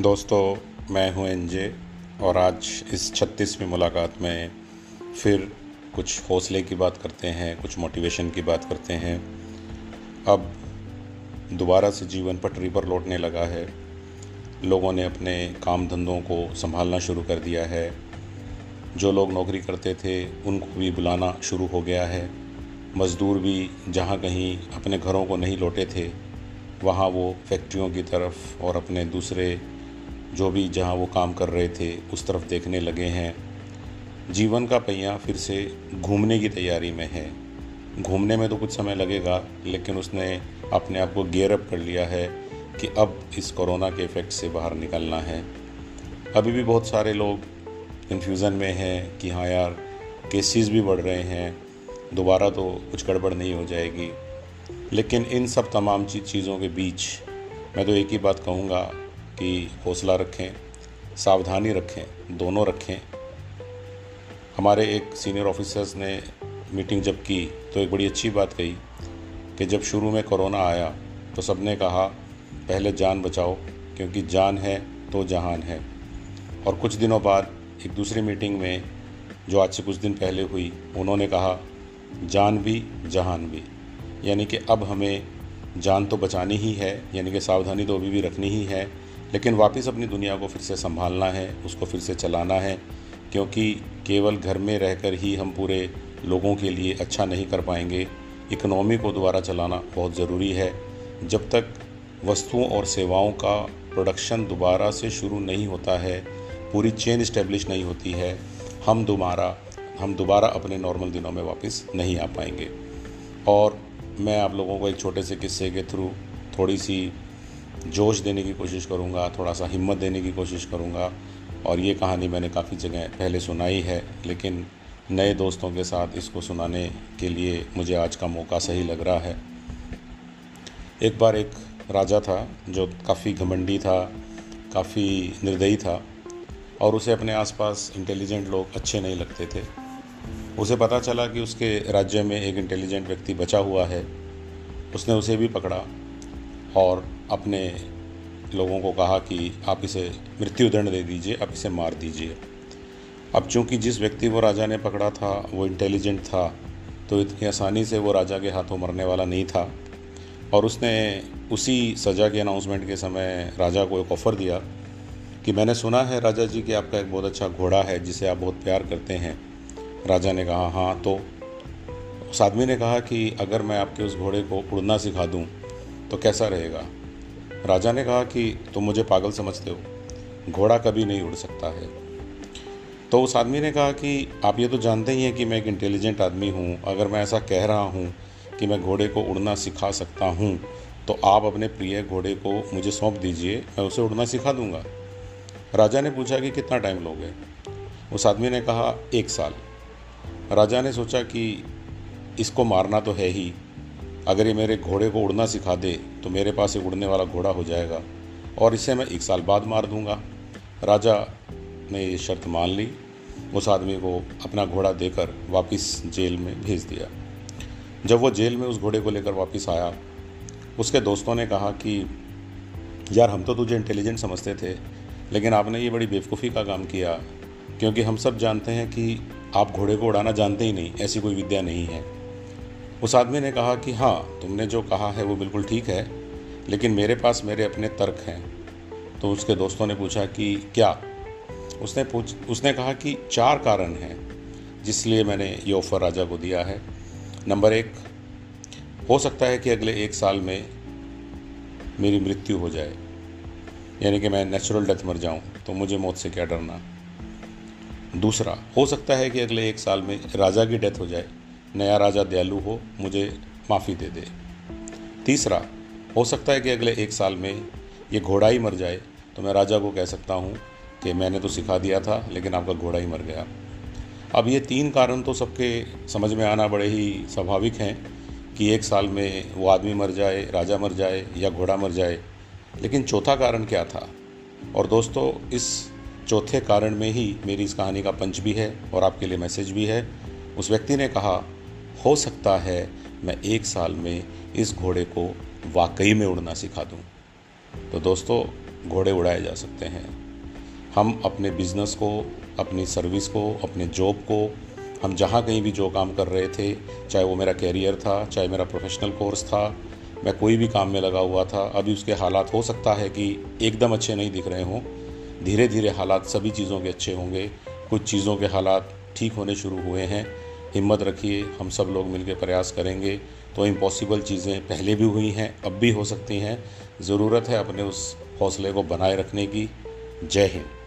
दोस्तों, मैं हूँ एनजे और आज इस छत्तीसवीं मुलाकात में फिर कुछ हौसले की बात करते हैं, कुछ मोटिवेशन की बात करते हैं। अब दोबारा से जीवन पटरी पर लौटने लगा है। लोगों ने अपने काम धंधों को संभालना शुरू कर दिया है। जो लोग नौकरी करते थे, उनको भी बुलाना शुरू हो गया है। मज़दूर भी जहाँ कहीं अपने घरों को नहीं लौटे थे, वहाँ वो फैक्ट्रियों की तरफ़ और अपने दूसरे जो भी जहाँ वो काम कर रहे थे, उस तरफ़ देखने लगे हैं। जीवन का पहिया फिर से घूमने की तैयारी में है। घूमने में तो कुछ समय लगेगा, लेकिन उसने अपने आप को गेयर अप कर लिया है कि अब इस कोरोना के इफ़ेक्ट से बाहर निकलना है। अभी भी बहुत सारे लोग कन्फ्यूज़न में हैं कि हाँ यार केसेस भी बढ़ रहे हैं, दोबारा तो कुछ गड़बड़ नहीं हो जाएगी। लेकिन इन सब तमाम चीज़ों के बीच मैं तो एक ही बात कहूँगा कि हौसला रखें, सावधानी रखें, दोनों रखें। हमारे एक सीनियर ऑफिसर्स ने मीटिंग जब की तो एक बड़ी अच्छी बात कही कि जब शुरू में कोरोना आया तो सबने कहा, पहले जान बचाओ, क्योंकि जान है तो जहान है। और कुछ दिनों बाद, एक दूसरी मीटिंग में, जो आज से कुछ दिन पहले हुई, उन्होंने कहा, जान भी, जहान भी। यानी कि अब हमें जान तो बचानी ही है, यानी कि सावधानी तो अभी भी रखनी ही है लेकिन वापस अपनी दुनिया को फिर से संभालना है, उसको फिर से चलाना है, क्योंकि केवल घर में रहकर ही हम पूरे लोगों के लिए अच्छा नहीं कर पाएँगे। इकनॉमी को दोबारा चलाना बहुत ज़रूरी है। जब तक वस्तुओं और सेवाओं का प्रोडक्शन दोबारा से शुरू नहीं होता है, पूरी चेन इस्टेब्लिश नहीं होती है, हम दोबारा हम दोबारा अपने नॉर्मल दिनों में वापस नहीं आ पाएँगे। और मैं आप लोगों को एक छोटे से किस्से के थ्रू थोड़ी सी जोश देने की कोशिश करूँगा थोड़ा सा हिम्मत देने की कोशिश करूँगा। और ये कहानी मैंने काफ़ी जगह पहले सुनाई है, लेकिन नए दोस्तों के साथ इसको सुनाने के लिए मुझे आज का मौका सही लग रहा है। एक बार एक राजा था, जो काफ़ी घमंडी था, काफ़ी निर्दयी था, और उसे अपने आसपास इंटेलिजेंट लोग अच्छे नहीं लगते थे। उसे पता चला कि उसके राज्य में एक इंटेलिजेंट व्यक्ति बचा हुआ है। उसने उसे भी पकड़ा, और अपने लोगों को कहा कि आप इसे मृत्युदंड दे दीजिए, आप इसे मार दीजिए। अब चूँकि जिस व्यक्ति वो राजा ने पकड़ा था, वो इंटेलिजेंट था तो इतनी आसानी से वो राजा के हाथों मरने वाला नहीं था। और उसने उसी सज़ा के अनाउंसमेंट के समय राजा को एक ऑफ़र दिया कि मैंने सुना है राजा जी कि आपका एक बहुत अच्छा घोड़ा है, जिसे आप बहुत प्यार करते हैं। राजा ने कहा हाँ तो उस आदमी ने कहा कि अगर मैं आपके उस घोड़े को उड़ना सिखा दूँ तो कैसा रहेगा? राजा ने कहा कि तुम मुझे पागल समझते हो। घोड़ा कभी नहीं उड़ सकता है। तो उस आदमी ने कहा कि आप ये तो जानते ही हैं कि मैं एक इंटेलिजेंट आदमी हूँ। अगर मैं ऐसा कह रहा हूँ कि मैं घोड़े को उड़ना सिखा सकता हूँ तो आप अपने प्रिय घोड़े को मुझे सौंप दीजिए, मैं उसे उड़ना सिखा दूँगा। राजा ने पूछा कि कितना टाइम लोगे? उस आदमी ने कहा, एक साल। राजा ने सोचा कि इसको मारना तो है ही अगर ये मेरे घोड़े को उड़ना सिखा दे तो मेरे पास एक उड़ने वाला घोड़ा हो जाएगा। और इसे मैं एक साल बाद मार दूँगा। राजा ने ये शर्त मान ली। उस आदमी को अपना घोड़ा देकर वापस जेल में भेज दिया। जब वो जेल में उस घोड़े को लेकर वापस आया, उसके दोस्तों ने कहा कि, यार, हम तो तुझे इंटेलिजेंट समझते थे, लेकिन आपने ये बड़ी बेवकूफ़ी का काम किया, क्योंकि हम सब जानते हैं कि आप घोड़े को उड़ाना जानते ही नहीं, ऐसी कोई विद्या नहीं है। उस आदमी ने कहा कि हाँ तुमने जो कहा है वो बिल्कुल ठीक है, लेकिन मेरे पास मेरे अपने तर्क हैं। तो उसके दोस्तों ने पूछा कि क्या? उसने पूछ, उसने कहा कि चार कारण हैं जिसलिए मैंने ये ऑफ़र राजा को दिया है। नंबर एक, हो सकता है कि अगले एक साल में मेरी मृत्यु हो जाए, यानी कि मैं नेचुरल डेथ मर जाऊँ तो मुझे मौत से क्या डरना? दूसरा, हो सकता है कि अगले एक साल में राजा की डेथ हो जाए नया राजा दयालु हो, मुझे माफ़ी दे दे। तीसरा, हो सकता है कि अगले एक साल में ये घोड़ा ही मर जाए तो मैं राजा को कह सकता हूँ कि मैंने तो सिखा दिया था, लेकिन आपका घोड़ा ही मर गया। अब ये तीन कारण तो सबके समझ में आना बड़े ही स्वाभाविक हैं कि एक साल में वो आदमी मर जाए, राजा मर जाए या घोड़ा मर जाए। लेकिन चौथा कारण क्या था? और दोस्तों, इस चौथे कारण में ही मेरी इस कहानी का पंच भी है और आपके लिए मैसेज भी है। उस व्यक्ति ने कहा हो सकता है मैं एक साल में इस घोड़े को वाकई में उड़ना सिखा दूँ। तो दोस्तों, घोड़े उड़ाए जा सकते हैं। हम अपने बिज़नेस को, अपनी सर्विस को, अपने जॉब को, हम जहाँ कहीं भी जो काम कर रहे थे, चाहे वो मेरा कैरियर था, चाहे मेरा प्रोफेशनल कोर्स था, मैं कोई भी काम में लगा हुआ था, अभी उसके हालात हो सकता है कि एकदम अच्छे नहीं दिख रहे हों। धीरे धीरे हालात सभी चीज़ों के अच्छे होंगे। कुछ चीज़ों के हालात ठीक होने शुरू हुए हैं। हिम्मत रखिए, हम सब लोग मिलकर प्रयास करेंगे। तो इम्पॉसिबल चीज़ें पहले भी हुई हैं, अब भी हो सकती हैं। ज़रूरत है अपने उस हौसले को बनाए रखने की। जय हिंद।